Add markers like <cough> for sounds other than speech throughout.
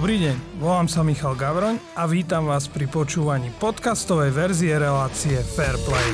Dobrý deň, volám sa Michal Gavroň a vítam vás pri počúvaní podcastovej verzie relácie Fairplay.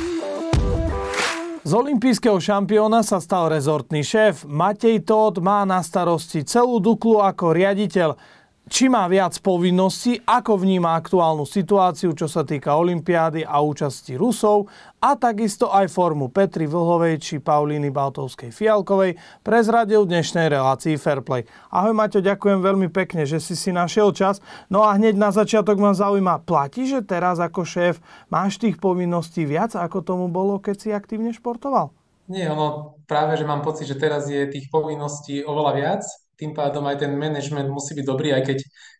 Z olympijského šampióna sa stal rezortný šéf. Matej Todd má na starosti celú Duklu ako riaditeľ či má viac povinností, ako vníma aktuálnu situáciu, čo sa týka Olympiády a účasti Rusov a takisto aj formu Petri Vlhovej či Paulíny Baltovskej Fialkovej prezradil v dnešnej relácii Fairplay. Ahoj Maťo, ďakujem veľmi pekne, že si si našiel čas. No a hneď na začiatok ma zaujíma, platí, že teraz ako šéf máš tých povinností viac, ako tomu bolo, keď si aktívne športoval? Nie, ono práve, že mám pocit, že teraz je tých povinností oveľa viac, tým pádom aj ten management musí byť dobrý, aj keď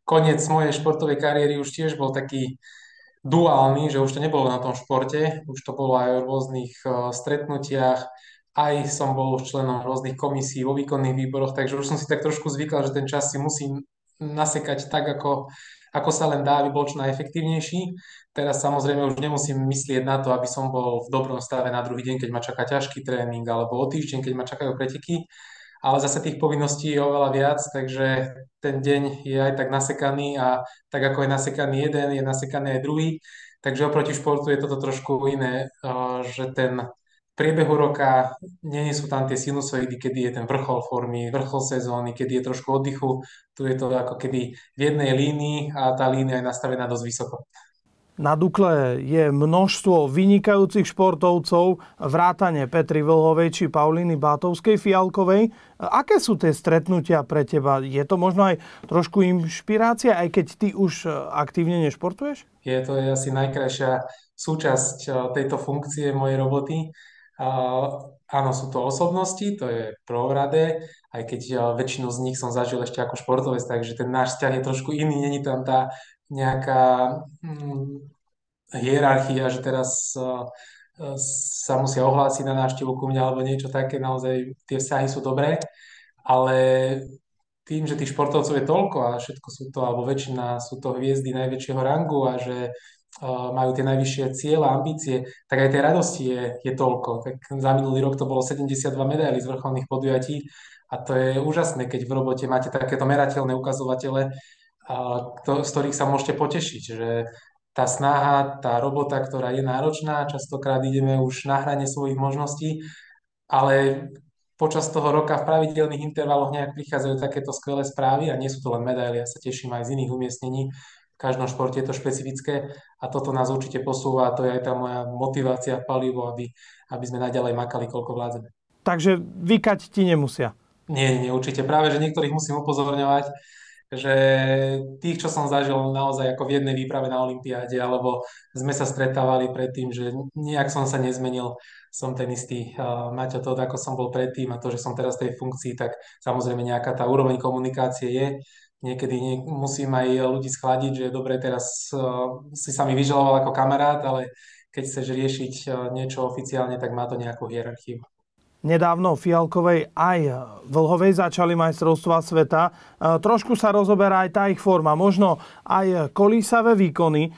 koniec mojej športovej kariéry už tiež bol taký duálny, že už to nebolo na tom športe, už to bolo aj o rôznych uh, stretnutiach, aj som bol členom rôznych komisí vo výkonných výboroch, takže už som si tak trošku zvykal, že ten čas si musím nasekať tak, ako, ako sa len dá, aby bol čo najefektívnejší. Teraz samozrejme už nemusím myslieť na to, aby som bol v dobrom stave na druhý deň, keď ma čaká ťažký tréning, alebo o týždeň, keď ma čakajú preteky ale zase tých povinností je oveľa viac, takže ten deň je aj tak nasekaný a tak ako je nasekaný jeden, je nasekaný aj druhý. Takže oproti športu je toto trošku iné, že ten priebehu roka nie sú tam tie sinusoidy, kedy je ten vrchol formy, vrchol sezóny, kedy je trošku oddychu. Tu je to ako keby v jednej línii a tá línia je nastavená dosť vysoko. Na Dukle je množstvo vynikajúcich športovcov, vrátane Petri Vlhovej či Pauliny Bátovskej Fialkovej. Aké sú tie stretnutia pre teba? Je to možno aj trošku inšpirácia, aj keď ty už aktívne nešportuješ? Je to asi najkrajšia súčasť eh, tejto funkcie mojej roboty. Uh, áno, sú to osobnosti, to je prvoradé, aj keď väčšinu z nich som zažil ešte ako športovec, takže ten náš vzťah je trošku iný, není tam tá nejaká hm, hierarchia, že teraz uh, sa musia ohlásiť na návštevu ku mňa alebo niečo také, naozaj tie vzťahy sú dobré, ale tým, že tých športovcov je toľko a všetko sú to, alebo väčšina sú to hviezdy najväčšieho rangu a že uh, majú tie najvyššie cieľa, ambície, tak aj tej radosti je, je toľko. Tak za minulý rok to bolo 72 medailí z vrcholných podujatí a to je úžasné, keď v robote máte takéto merateľné ukazovatele, z ktorých sa môžete potešiť, že tá snaha, tá robota, ktorá je náročná, častokrát ideme už na hrane svojich možností, ale počas toho roka v pravidelných intervaloch nejak prichádzajú takéto skvelé správy a nie sú to len medaily, ja sa teším aj z iných umiestnení, v každom športe je to špecifické a toto nás určite posúva a to je aj tá moja motivácia, palivo, aby, aby sme naďalej makali, koľko vládzeme. Takže vykať ti nemusia? Nie, nie, určite. Práve, že niektorých musím upozorňovať, že tých, čo som zažil naozaj ako v jednej výprave na Olympiáde, alebo sme sa stretávali predtým, že nejak som sa nezmenil, som ten istý uh, Maťo to, ako som bol predtým a to, že som teraz v tej funkcii, tak samozrejme nejaká tá úroveň komunikácie je. Niekedy nie, musím aj ľudí schladiť, že dobre, teraz uh, si sa mi vyžaloval ako kamarát, ale keď chceš riešiť uh, niečo oficiálne, tak má to nejakú hierarchiu nedávno Fialkovej aj Vlhovej začali majstrovstva sveta. E, trošku sa rozoberá aj tá ich forma, možno aj kolísavé výkony. E,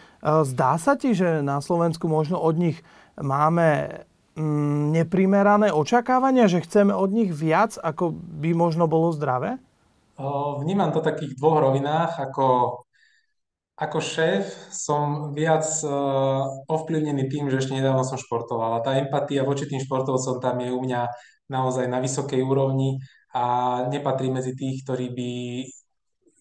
zdá sa ti, že na Slovensku možno od nich máme mm, neprimerané očakávania, že chceme od nich viac, ako by možno bolo zdravé? Vnímam to v takých dvoch rovinách, ako ako šéf som viac uh, ovplyvnený tým, že ešte nedávno som športoval. A tá empatia voči tým športovcom tam je u mňa naozaj na vysokej úrovni a nepatrí medzi tých, ktorí by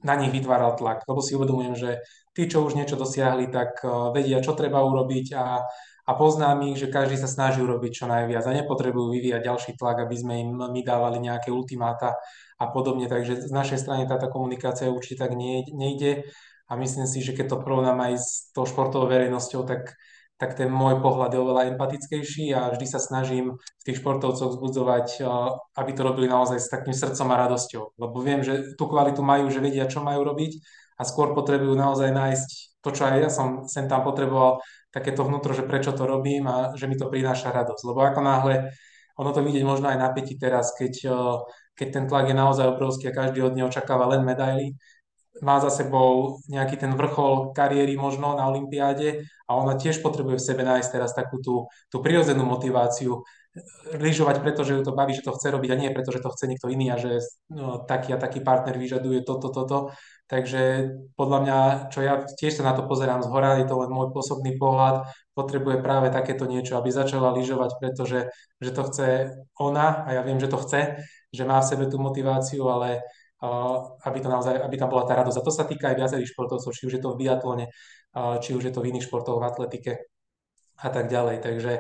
na nich vytváral tlak, lebo si uvedomujem, že tí, čo už niečo dosiahli, tak uh, vedia, čo treba urobiť a, a poznám ich, že každý sa snaží urobiť čo najviac a nepotrebujú vyvíjať ďalší tlak, aby sme im my dávali nejaké ultimáta a podobne. Takže z našej strany táto komunikácia určite tak nejde a myslím si, že keď to porovnám aj s tou športovou verejnosťou, tak, tak ten môj pohľad je oveľa empatickejší a vždy sa snažím v tých športovcoch vzbudzovať, aby to robili naozaj s takým srdcom a radosťou. Lebo viem, že tú kvalitu majú, že vedia, čo majú robiť a skôr potrebujú naozaj nájsť to, čo aj ja som sem tam potreboval, takéto vnútro, že prečo to robím a že mi to prináša radosť. Lebo ako náhle, ono to vidieť možno aj na päti teraz, keď, keď ten tlak je naozaj obrovský a každý od neho očakáva len medaily, má za sebou nejaký ten vrchol kariéry možno na Olympiáde a ona tiež potrebuje v sebe nájsť teraz takú tú, tú prirodzenú motiváciu lyžovať, pretože ju to baví, že to chce robiť a nie preto, že to chce niekto iný a že no, taký a taký partner vyžaduje toto, toto. Takže podľa mňa, čo ja tiež sa na to pozerám z hora, je to len môj pôsobný pohľad, potrebuje práve takéto niečo, aby začala lyžovať, pretože že to chce ona a ja viem, že to chce, že má v sebe tú motiváciu, ale aby, to naozaj, aby tam bola tá radosť. A to sa týka aj viacerých športovcov, či už je to v biatlone, či už je to v iných športoch, v atletike a tak ďalej. Takže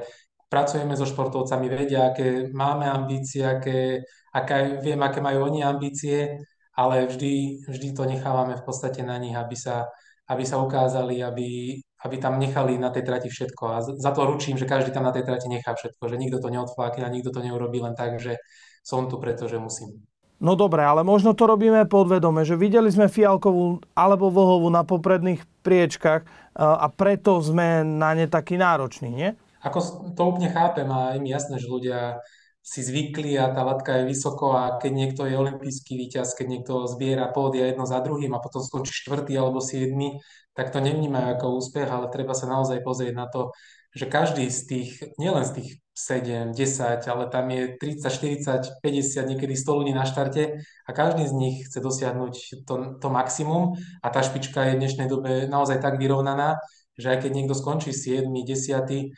pracujeme so športovcami, vedia, aké máme ambície, aké, aké, viem, aké majú oni ambície, ale vždy, vždy to nechávame v podstate na nich, aby sa, aby sa ukázali, aby, aby tam nechali na tej trati všetko. A za to ručím, že každý tam na tej trati nechá všetko, že nikto to neodflákne a nikto to neurobí len tak, že som tu, pretože musím. No dobre, ale možno to robíme podvedome, že videli sme Fialkovú alebo Vlhovú na popredných priečkach a preto sme na ne taký nároční, nie? Ako to úplne chápem a mi jasné, že ľudia si zvykli a tá latka je vysoko a keď niekto je olimpijský víťaz, keď niekto zbiera pódia jedno za druhým a potom skončí štvrtý alebo siedmy, tak to nevnímajú ako úspech, ale treba sa naozaj pozrieť na to, že každý z tých, nielen z tých 7, 10, ale tam je 30, 40, 50, niekedy 100 ľudí na štarte a každý z nich chce dosiahnuť to, to maximum a tá špička je v dnešnej dobe naozaj tak vyrovnaná, že aj keď niekto skončí 7, 10,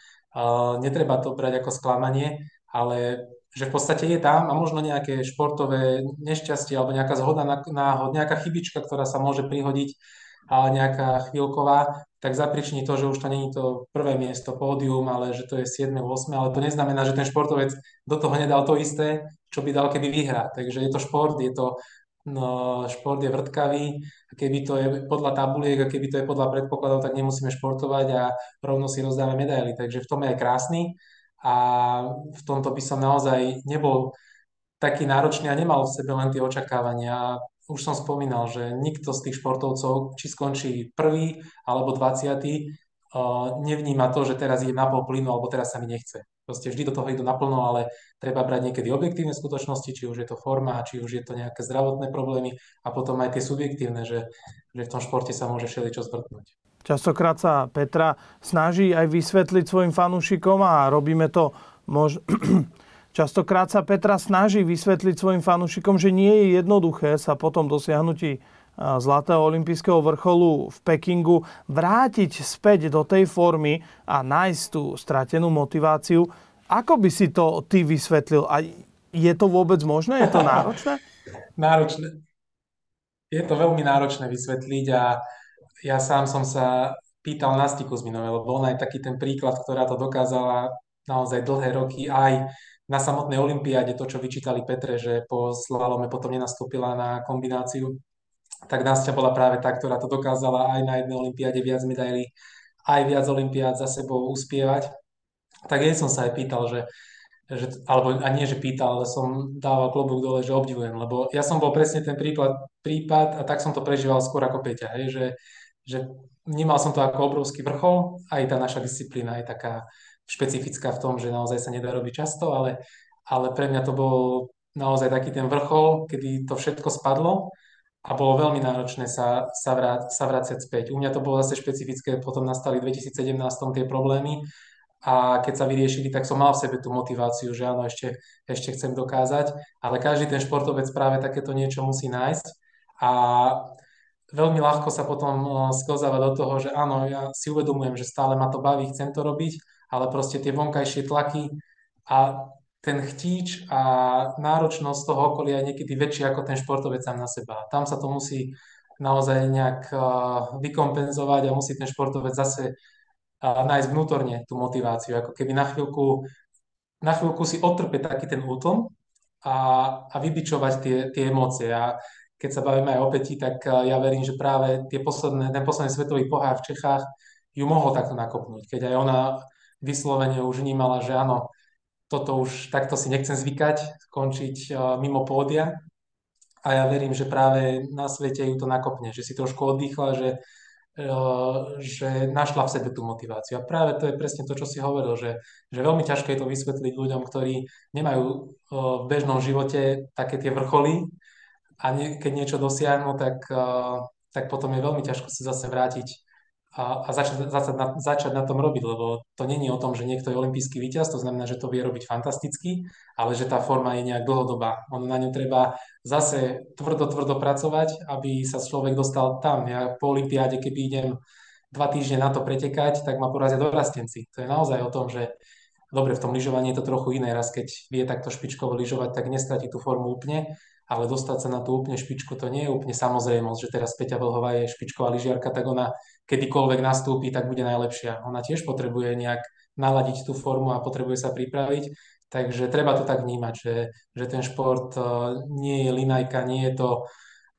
netreba to brať ako sklamanie, ale že v podstate je tam a možno nejaké športové nešťastie alebo nejaká zhoda náhod, nejaká chybička, ktorá sa môže prihodiť, ale nejaká chvíľková, tak zapriční to, že už to není to prvé miesto, pódium, ale že to je 7. 8. Ale to neznamená, že ten športovec do toho nedal to isté, čo by dal, keby vyhrá. Takže je to šport, je to no, šport je vrtkavý a keby to je podľa tabuliek a keby to je podľa predpokladov, tak nemusíme športovať a rovno si rozdáme medaily. Takže v tom je aj krásny a v tomto by som naozaj nebol taký náročný a nemal v sebe len tie očakávania. Už som spomínal, že nikto z tých športovcov, či skončí prvý alebo 20 nevníma to, že teraz idem na pol plynu alebo teraz sa mi nechce. Proste vždy do toho idú naplno, ale treba brať niekedy objektívne skutočnosti, či už je to forma, či už je to nejaké zdravotné problémy a potom aj tie subjektívne, že, že v tom športe sa môže všeličo zvrtnúť. Častokrát sa Petra snaží aj vysvetliť svojim fanúšikom a robíme to mož... <clears throat> Častokrát sa Petra snaží vysvetliť svojim fanúšikom, že nie je jednoduché sa potom dosiahnutí zlatého olympijského vrcholu v Pekingu vrátiť späť do tej formy a nájsť tú stratenú motiváciu. Ako by si to ty vysvetlil? A je to vôbec možné? Je to náročné? <laughs> náročné. Je to veľmi náročné vysvetliť a ja sám som sa pýtal na styku z minové, lebo ona je taký ten príklad, ktorá to dokázala naozaj dlhé roky aj na samotnej olympiáde, to, čo vyčítali Petre, že po slalome potom nenastúpila na kombináciu tak Nastia bola práve tá, ktorá to dokázala aj na jednej olympiáde viac medailí, aj viac olympiád za sebou uspievať. Tak jej som sa aj pýtal, že, že alebo a nie, že pýtal, ale som dával klobúk dole, že obdivujem, lebo ja som bol presne ten prípad, prípad a tak som to prežíval skôr ako Peťa, hej, že, že vnímal som to ako obrovský vrchol, aj tá naša disciplína je taká špecifická v tom, že naozaj sa nedá robiť často, ale, ale pre mňa to bol naozaj taký ten vrchol, kedy to všetko spadlo a bolo veľmi náročné sa, sa, vrát, sa vrácať späť. U mňa to bolo zase špecifické, potom nastali v 2017 tie problémy a keď sa vyriešili, tak som mal v sebe tú motiváciu, že áno, ešte, ešte chcem dokázať, ale každý ten športovec práve takéto niečo musí nájsť a veľmi ľahko sa potom eh, sklzáva do toho, že áno, ja si uvedomujem, že stále ma to baví, chcem to robiť, ale proste tie vonkajšie tlaky a ten chtíč a náročnosť toho okolia je niekedy väčšia ako ten športovec sám na seba. Tam sa to musí naozaj nejak vykompenzovať a musí ten športovec zase nájsť vnútorne tú motiváciu. Ako keby na chvíľku, na chvíľku si odtrpieť taký ten útlm a, a vybičovať tie, tie emócie. A keď sa bavíme aj o Peti, tak ja verím, že práve tie posledné, ten posledný svetový pohár v Čechách ju mohol takto nakopnúť. Keď aj ona vyslovene už vnímala, že áno, toto už takto si nechcem zvykať, skončiť eh, mimo pódia. A ja verím, že práve na svete ju to nakopne, že si trošku oddychla, že, eh, že našla v sebe tú motiváciu. A práve to je presne to, čo si hovoril, že, že veľmi ťažké je to vysvetliť ľuďom, ktorí nemajú eh, v bežnom živote také tie vrcholy a nie, keď niečo dosiahnu, tak, tak potom je veľmi ťažko sa zase vrátiť a, a začať, začať, na, začať na tom robiť, lebo to není o tom, že niekto je olimpijský víťaz, to znamená, že to vie robiť fantasticky, ale že tá forma je nejak dlhodobá. On na ňu treba zase tvrdo, tvrdo pracovať, aby sa človek dostal tam. Ja po olympiáde, keby idem dva týždne na to pretekať, tak ma porazia dorastenci. To je naozaj o tom, že dobre, v tom lyžovaní je to trochu iné. Raz keď vie takto špičkovo lyžovať, tak nestratí tú formu úplne, ale dostať sa na tú úplne špičku, to nie je úplne samozrejmosť, že teraz Peťa Vlhová je špičková lyžiarka, tak ona kedykoľvek nastúpi, tak bude najlepšia. Ona tiež potrebuje nejak naladiť tú formu a potrebuje sa pripraviť, takže treba to tak vnímať, že, že ten šport e, nie je linajka, nie je to,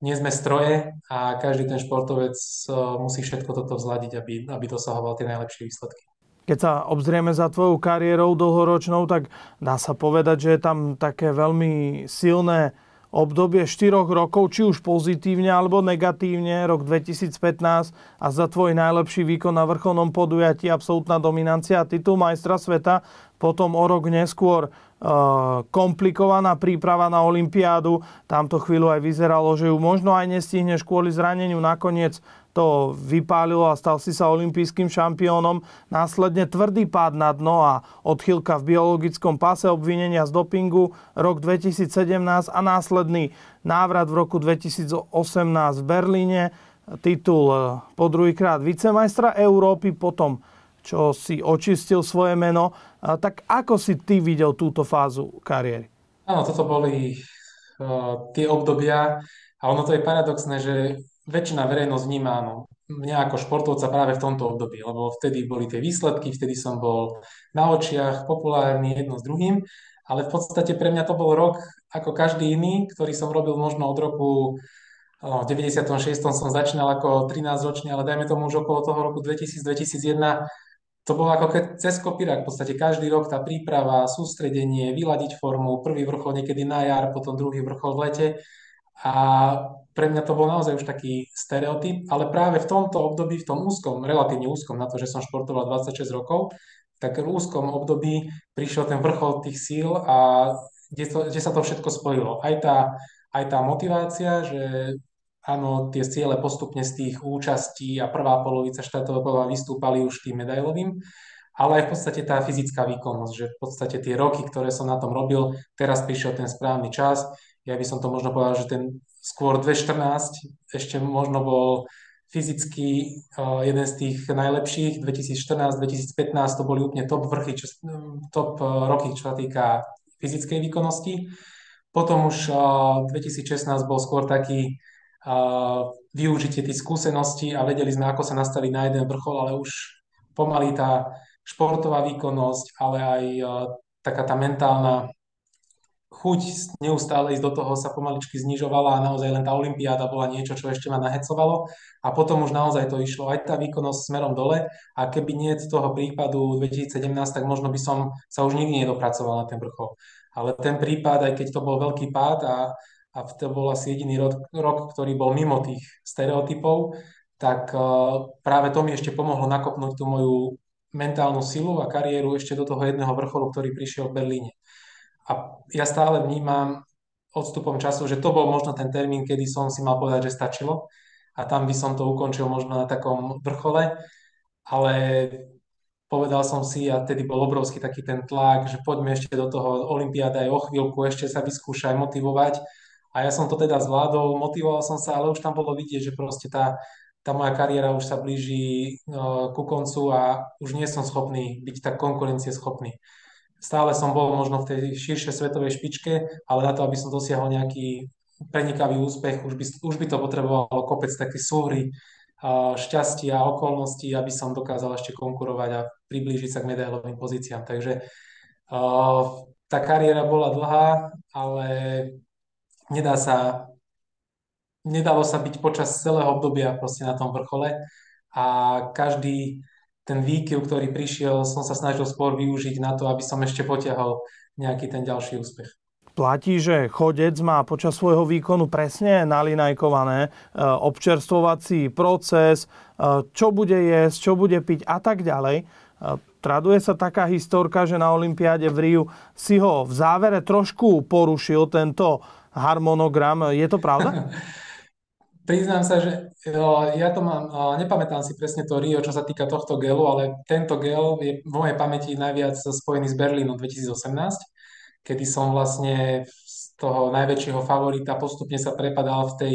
nie sme stroje a každý ten športovec e, musí všetko toto vzladiť, aby, aby dosahoval tie najlepšie výsledky. Keď sa obzrieme za tvojou kariérou dlhoročnou, tak dá sa povedať, že je tam také veľmi silné obdobie 4 rokov, či už pozitívne alebo negatívne, rok 2015 a za tvoj najlepší výkon na vrcholnom podujatí absolútna dominancia a titul majstra sveta, potom o rok neskôr uh, komplikovaná príprava na Olympiádu, tamto chvíľu aj vyzeralo, že ju možno aj nestihneš kvôli zraneniu, nakoniec to vypálilo a stal si sa olympijským šampiónom. Následne tvrdý pád na dno a odchylka v biologickom pase obvinenia z dopingu rok 2017 a následný návrat v roku 2018 v Berlíne. Titul eh, po druhýkrát vicemajstra Európy, potom čo si očistil svoje meno. Tak ako si ty videl túto fázu kariéry? Áno, toto boli uh, tie obdobia a ono to je paradoxné, že väčšina verejnosť vníma áno, mňa ako športovca práve v tomto období, lebo vtedy boli tie výsledky, vtedy som bol na očiach populárny jedno s druhým, ale v podstate pre mňa to bol rok ako každý iný, ktorý som robil možno od roku v 96. som začínal ako 13 ročný, ale dajme tomu už okolo toho roku 2000-2001 to bolo ako keď cez kopírak, v podstate každý rok tá príprava, sústredenie, vyladiť formu, prvý vrchol niekedy na jar, potom druhý vrchol v lete a pre mňa to bol naozaj už taký stereotyp, ale práve v tomto období, v tom úzkom, relatívne úzkom, na to, že som športoval 26 rokov, tak v úzkom období prišiel ten vrchol tých síl a kde, to, kde sa to všetko spojilo. Aj tá, aj tá motivácia, že áno, tie ciele postupne z tých účastí a prvá polovica štátového vystúpali už tým medailovým, ale aj v podstate tá fyzická výkonnosť, že v podstate tie roky, ktoré som na tom robil, teraz prišiel ten správny čas, ja by som to možno povedal, že ten skôr 2014 ešte možno bol fyzicky uh, jeden z tých najlepších. 2014-2015 to boli úplne top vrchy, čo, top uh, roky, čo sa týka fyzickej výkonnosti. Potom už uh, 2016 bol skôr taký využitie tých skúseností a vedeli sme, ako sa nastaviť na jeden vrchol, ale už pomaly tá športová výkonnosť, ale aj uh, taká tá mentálna chuť neustále ísť do toho sa pomaličky znižovala a naozaj len tá olympiáda bola niečo, čo ešte ma nahecovalo. A potom už naozaj to išlo. Aj tá výkonnosť smerom dole. A keby nie z toho prípadu 2017, tak možno by som sa už nikdy nedopracoval na ten vrchol. Ale ten prípad, aj keď to bol veľký pád a, a to bol asi jediný rok, ktorý bol mimo tých stereotypov, tak uh, práve to mi ešte pomohlo nakopnúť tú moju mentálnu silu a kariéru ešte do toho jedného vrcholu, ktorý prišiel v Berlíne. A ja stále vnímam odstupom času, že to bol možno ten termín, kedy som si mal povedať, že stačilo a tam by som to ukončil možno na takom vrchole, ale povedal som si a tedy bol obrovský taký ten tlak, že poďme ešte do toho Olympiáda aj o chvíľku, ešte sa vyskúšaj motivovať a ja som to teda zvládol, motivoval som sa, ale už tam bolo vidieť, že proste tá, tá moja kariéra už sa blíži uh, ku koncu a už nie som schopný byť tak konkurencieschopný stále som bol možno v tej širšej svetovej špičke, ale na to, aby som dosiahol nejaký prenikavý úspech, už by, už by to potrebovalo kopec také súhry, šťastia a okolností, aby som dokázal ešte konkurovať a priblížiť sa k medailovým pozíciám. Takže tá kariéra bola dlhá, ale nedá sa, nedalo sa byť počas celého obdobia proste na tom vrchole a každý ten výkyv, ktorý prišiel, som sa snažil skôr využiť na to, aby som ešte potiahol nejaký ten ďalší úspech. Platí, že chodec má počas svojho výkonu presne nalinajkované e, občerstvovací proces, e, čo bude jesť, čo bude piť a tak ďalej. E, traduje sa taká historka, že na Olympiáde v Riu si ho v závere trošku porušil tento harmonogram. Je to pravda? <laughs> Priznám sa, že ja to mám, nepamätám si presne to Rio, čo sa týka tohto gelu, ale tento gel je v mojej pamäti najviac spojený s Berlínom 2018, kedy som vlastne z toho najväčšieho favorita postupne sa prepadal v, tej,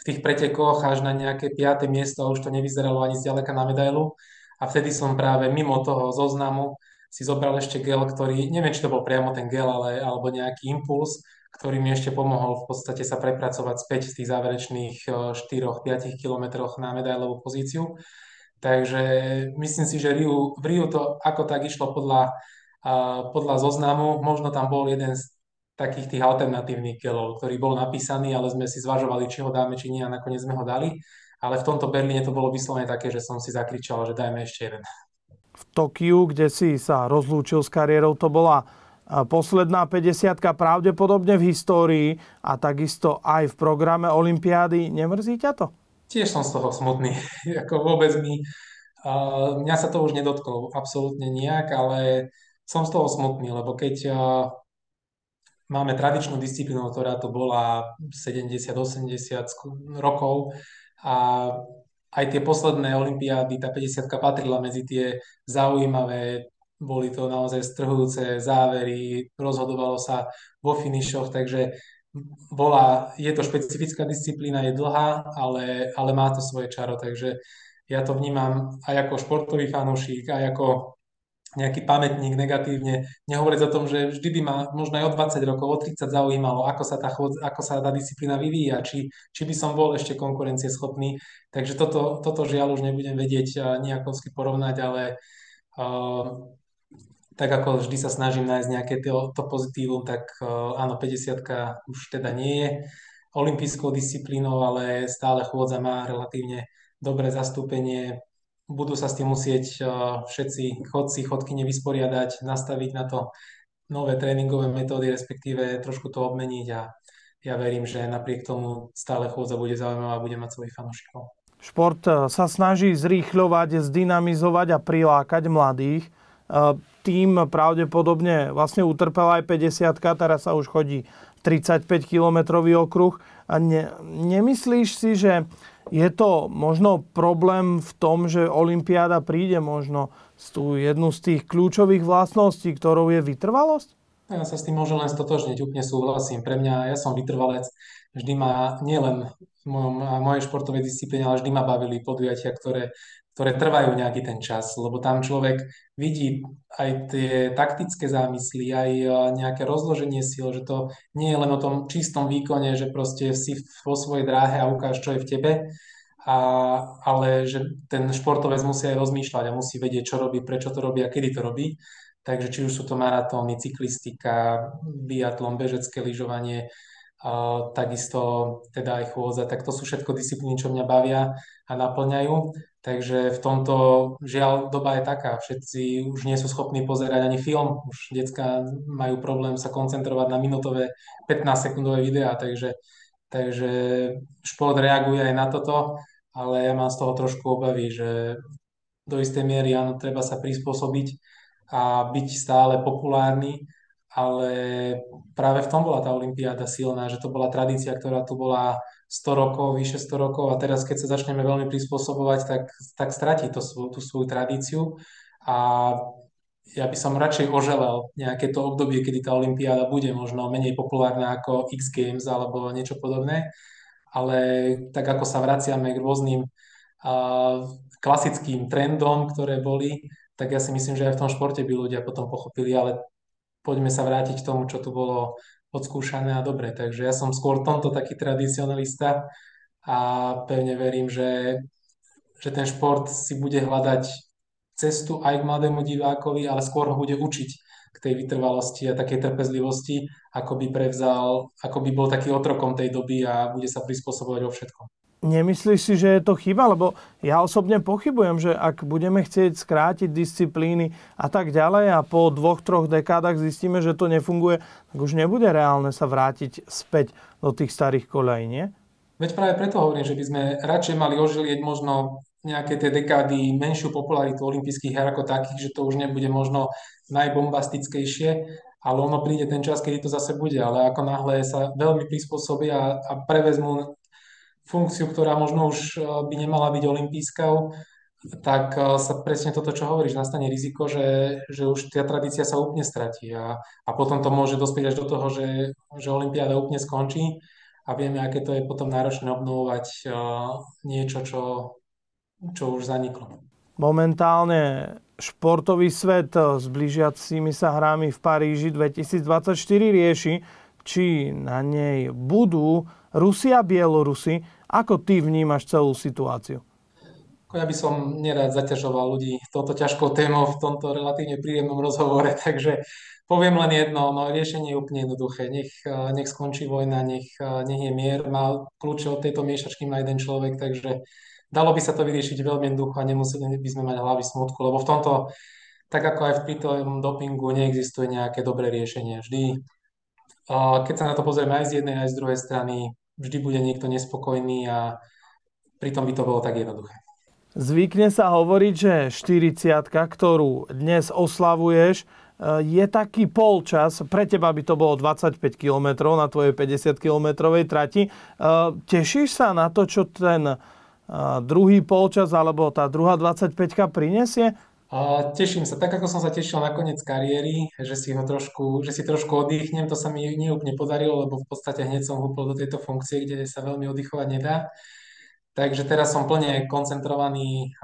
v tých pretekoch až na nejaké piaté miesto a už to nevyzeralo ani zďaleka na medailu. A vtedy som práve mimo toho zoznamu si zobral ešte gel, ktorý, neviem, či to bol priamo ten gel, ale, alebo nejaký impuls, ktorý mi ešte pomohol v podstate sa prepracovať späť v tých záverečných 4-5 eh, kilometroch na medailovú pozíciu. Takže myslím si, že Riu, v Riu to ako tak išlo podľa, uh, podľa zoznamu. Možno tam bol jeden z takých tých alternatívnych gelov, ktorý bol napísaný, ale sme si zvažovali, či ho dáme, či nie a nakoniec sme ho dali. Ale v tomto Berlíne to bolo vyslovene také, že som si zakričal, že dajme ešte jeden. V Tokiu, kde si sa rozlúčil s kariérou, to bola posledná 50 pravdepodobne v histórii a takisto aj v programe Olympiády. Nemrzí ťa to? Tiež som z toho smutný. <laughs> Ako vôbec mi, mňa sa to už nedotklo absolútne nejak, ale som z toho smutný, lebo keď máme tradičnú disciplínu, ktorá to bola 70-80 rokov a aj tie posledné olympiády, tá 50 patrila medzi tie zaujímavé boli to naozaj strhujúce závery, rozhodovalo sa vo finišoch, takže bola, je to špecifická disciplína, je dlhá, ale, ale má to svoje čaro, takže ja to vnímam aj ako športový fanúšik, aj ako nejaký pamätník negatívne, nehovoriť o tom, že vždy by ma možno aj o 20 rokov, o 30 zaujímalo, ako sa tá, chod, ako sa tá disciplína vyvíja, či, či by som bol ešte konkurencieschopný. Takže toto, toto žiaľ už nebudem vedieť nejakovsky porovnať, ale uh, tak ako vždy sa snažím nájsť nejaké to, to pozitívum, tak uh, áno, 50 už teda nie je olympijskou disciplínou, ale stále chôdza má relatívne dobré zastúpenie. Budú sa s tým musieť uh, všetci chodci, chodky nevysporiadať, nastaviť na to nové tréningové metódy, respektíve trošku to obmeniť a ja verím, že napriek tomu stále chôdza bude zaujímavá a bude mať svojich fanúšikov. Šport sa snaží zrýchľovať, zdynamizovať a prilákať mladých tým pravdepodobne vlastne utrpela aj 50 teraz sa už chodí 35 kilometrový okruh. A ne, nemyslíš si, že je to možno problém v tom, že Olympiáda príde možno z tú jednu z tých kľúčových vlastností, ktorou je vytrvalosť? Ja sa s tým môžem len stotožniť, úplne súhlasím. Pre mňa, ja som vytrvalec, vždy ma nielen v mojej športovej disciplíne, ale vždy ma bavili podujatia, ktoré ktoré trvajú nejaký ten čas, lebo tam človek vidí aj tie taktické zámysly, aj nejaké rozloženie síl, že to nie je len o tom čistom výkone, že proste si vo svojej dráhe a ukáž, čo je v tebe, a, ale že ten športovec musí aj rozmýšľať a musí vedieť, čo robí, prečo to robí a kedy to robí. Takže či už sú to maratóny, cyklistika, biatlon, bežecké lyžovanie, takisto teda aj chôdza, tak to sú všetko disciplíny, čo mňa bavia a naplňajú. Takže v tomto žiaľ doba je taká, všetci už nie sú schopní pozerať ani film, už detská majú problém sa koncentrovať na minútové 15-sekundové videá, takže, takže šport reaguje aj na toto, ale ja mám z toho trošku obavy, že do istej miery áno, treba sa prispôsobiť a byť stále populárny, ale práve v tom bola tá olympiáda silná, že to bola tradícia, ktorá tu bola 100 rokov, vyše 100 rokov a teraz keď sa začneme veľmi prispôsobovať, tak, tak stratí to tú svoju tradíciu. A ja by som radšej oželel nejaké to obdobie, kedy tá Olympiáda bude možno menej populárna ako X Games alebo niečo podobné, ale tak ako sa vraciame k rôznym uh, klasickým trendom, ktoré boli, tak ja si myslím, že aj v tom športe by ľudia potom pochopili, ale poďme sa vrátiť k tomu, čo tu bolo odskúšané a dobre. Takže ja som skôr tomto taký tradicionalista a pevne verím, že, že ten šport si bude hľadať cestu aj k mladému divákovi, ale skôr ho bude učiť k tej vytrvalosti a takej trpezlivosti, ako by prevzal, ako by bol taký otrokom tej doby a bude sa prispôsobovať vo všetkom. Nemyslíš si, že je to chyba? Lebo ja osobne pochybujem, že ak budeme chcieť skrátiť disciplíny a tak ďalej a po dvoch, troch dekádach zistíme, že to nefunguje, tak už nebude reálne sa vrátiť späť do tých starých kolejí, nie? Veď práve preto hovorím, že by sme radšej mali ožilieť možno nejaké tie dekády menšiu popularitu olympijských her ako takých, že to už nebude možno najbombastickejšie, ale ono príde ten čas, kedy to zase bude, ale ako náhle sa veľmi prispôsobia a prevezmú funkciu, ktorá možno už by nemala byť olimpijskou, tak sa presne toto, čo hovoríš, nastane riziko, že, že už tá tradícia sa úplne stratí a, a potom to môže dospieť až do toho, že, že Olympiáda úplne skončí a vieme, aké to je potom náročné obnovovať uh, niečo, čo, čo už zaniklo. Momentálne športový svet s blížiacimi sa hrami v Paríži 2024 rieši, či na nej budú Rusi a Bielorusi. Ako ty vnímaš celú situáciu? Ja by som nerád zaťažoval ľudí touto ťažkou témou v tomto relatívne príjemnom rozhovore, <laughs> takže poviem len jedno, no riešenie je úplne jednoduché. Nech, nech skončí vojna, nech, nech je mier. Má kľúče od tejto miešačky má jeden človek, takže dalo by sa to vyriešiť veľmi jednoducho a nemuseli by sme mať hlavy smutku, lebo v tomto, tak ako aj pri tom dopingu, neexistuje nejaké dobré riešenie. Vždy, keď sa na to pozrieme aj z jednej, aj z druhej strany, vždy bude niekto nespokojný a pritom by to bolo tak jednoduché. Zvykne sa hovoriť, že 40 ktorú dnes oslavuješ, e, je taký polčas, pre teba by to bolo 25 km na tvojej 50 km trati. E, tešíš sa na to, čo ten e, druhý polčas alebo tá druhá 25 prinesie? Teším sa, tak ako som sa tešil na koniec kariéry, že si ho trošku, že si trošku oddychnem, to sa mi neúplne podarilo, lebo v podstate hneď som húpol do tejto funkcie, kde sa veľmi oddychovať nedá. Takže teraz som plne koncentrovaný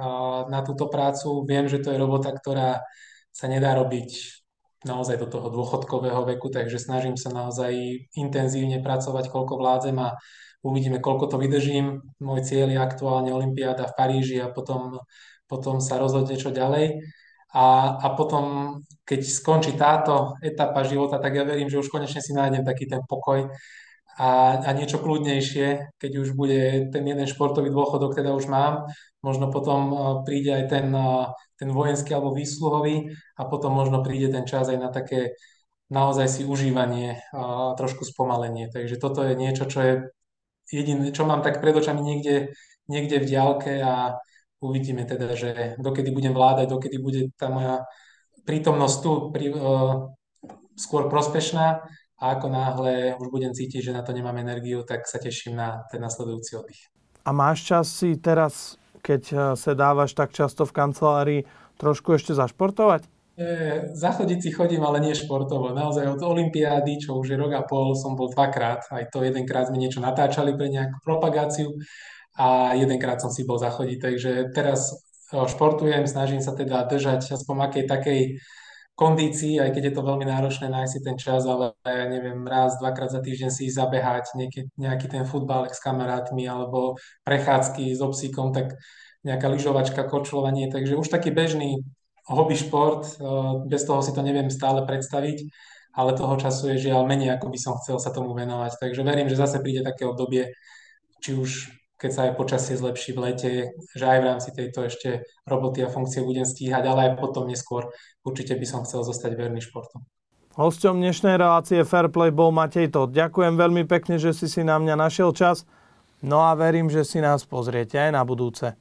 na túto prácu. Viem, že to je robota, ktorá sa nedá robiť naozaj do toho dôchodkového veku, takže snažím sa naozaj intenzívne pracovať, koľko vládzem a uvidíme, koľko to vydržím. Môj cieľ je aktuálne Olympiáda v Paríži a potom, potom sa rozhodne čo ďalej. A, a potom, keď skončí táto etapa života, tak ja verím, že už konečne si nájdem taký ten pokoj, a, a niečo kľudnejšie, keď už bude ten jeden športový dôchodok, teda už mám, možno potom e, príde aj ten, e, ten vojenský alebo výsluhový a potom možno príde ten čas aj na také naozaj si užívanie a trošku spomalenie. Takže toto je niečo, čo je jediné, čo mám tak pred očami niekde, niekde v diálke a uvidíme teda, že dokedy budem vládať, dokedy bude tá moja prítomnosť tu pri, uh, skôr prospešná a ako náhle už budem cítiť, že na to nemám energiu, tak sa teším na ten nasledujúci oddych. A máš čas si teraz, keď eh, sa dávaš tak často v kancelárii, trošku ešte zašportovať? E, zachodiť si chodím, ale nie športovo. Naozaj od Olympiády, čo už je rok a pol, som bol dvakrát. Aj to jedenkrát sme niečo natáčali pre nejakú propagáciu a jedenkrát som si bol zachodiť. Takže teraz eh, športujem, snažím sa teda držať aspoň akej takej kondícii, aj keď je to veľmi náročné nájsť si ten čas, ale ja neviem, raz, dvakrát za týždeň si zabehať nejaký, nejaký ten futbal s kamarátmi alebo prechádzky s obsíkom, tak nejaká lyžovačka, korčulovanie, takže už taký bežný hobby šport, eh, bez toho si to neviem stále predstaviť, ale toho času je žiaľ menej, ako by som chcel sa tomu venovať. Takže verím, že zase príde také obdobie, či už keď sa aj počasie zlepší v lete, že aj v rámci tejto ešte roboty a funkcie budem stíhať, ale aj potom neskôr určite by som chcel zostať verný športom. Hosťom dnešnej relácie Fairplay bol Matej Todt. Ďakujem veľmi pekne, že si si na mňa našiel čas. No a verím, že si nás pozriete aj na budúce.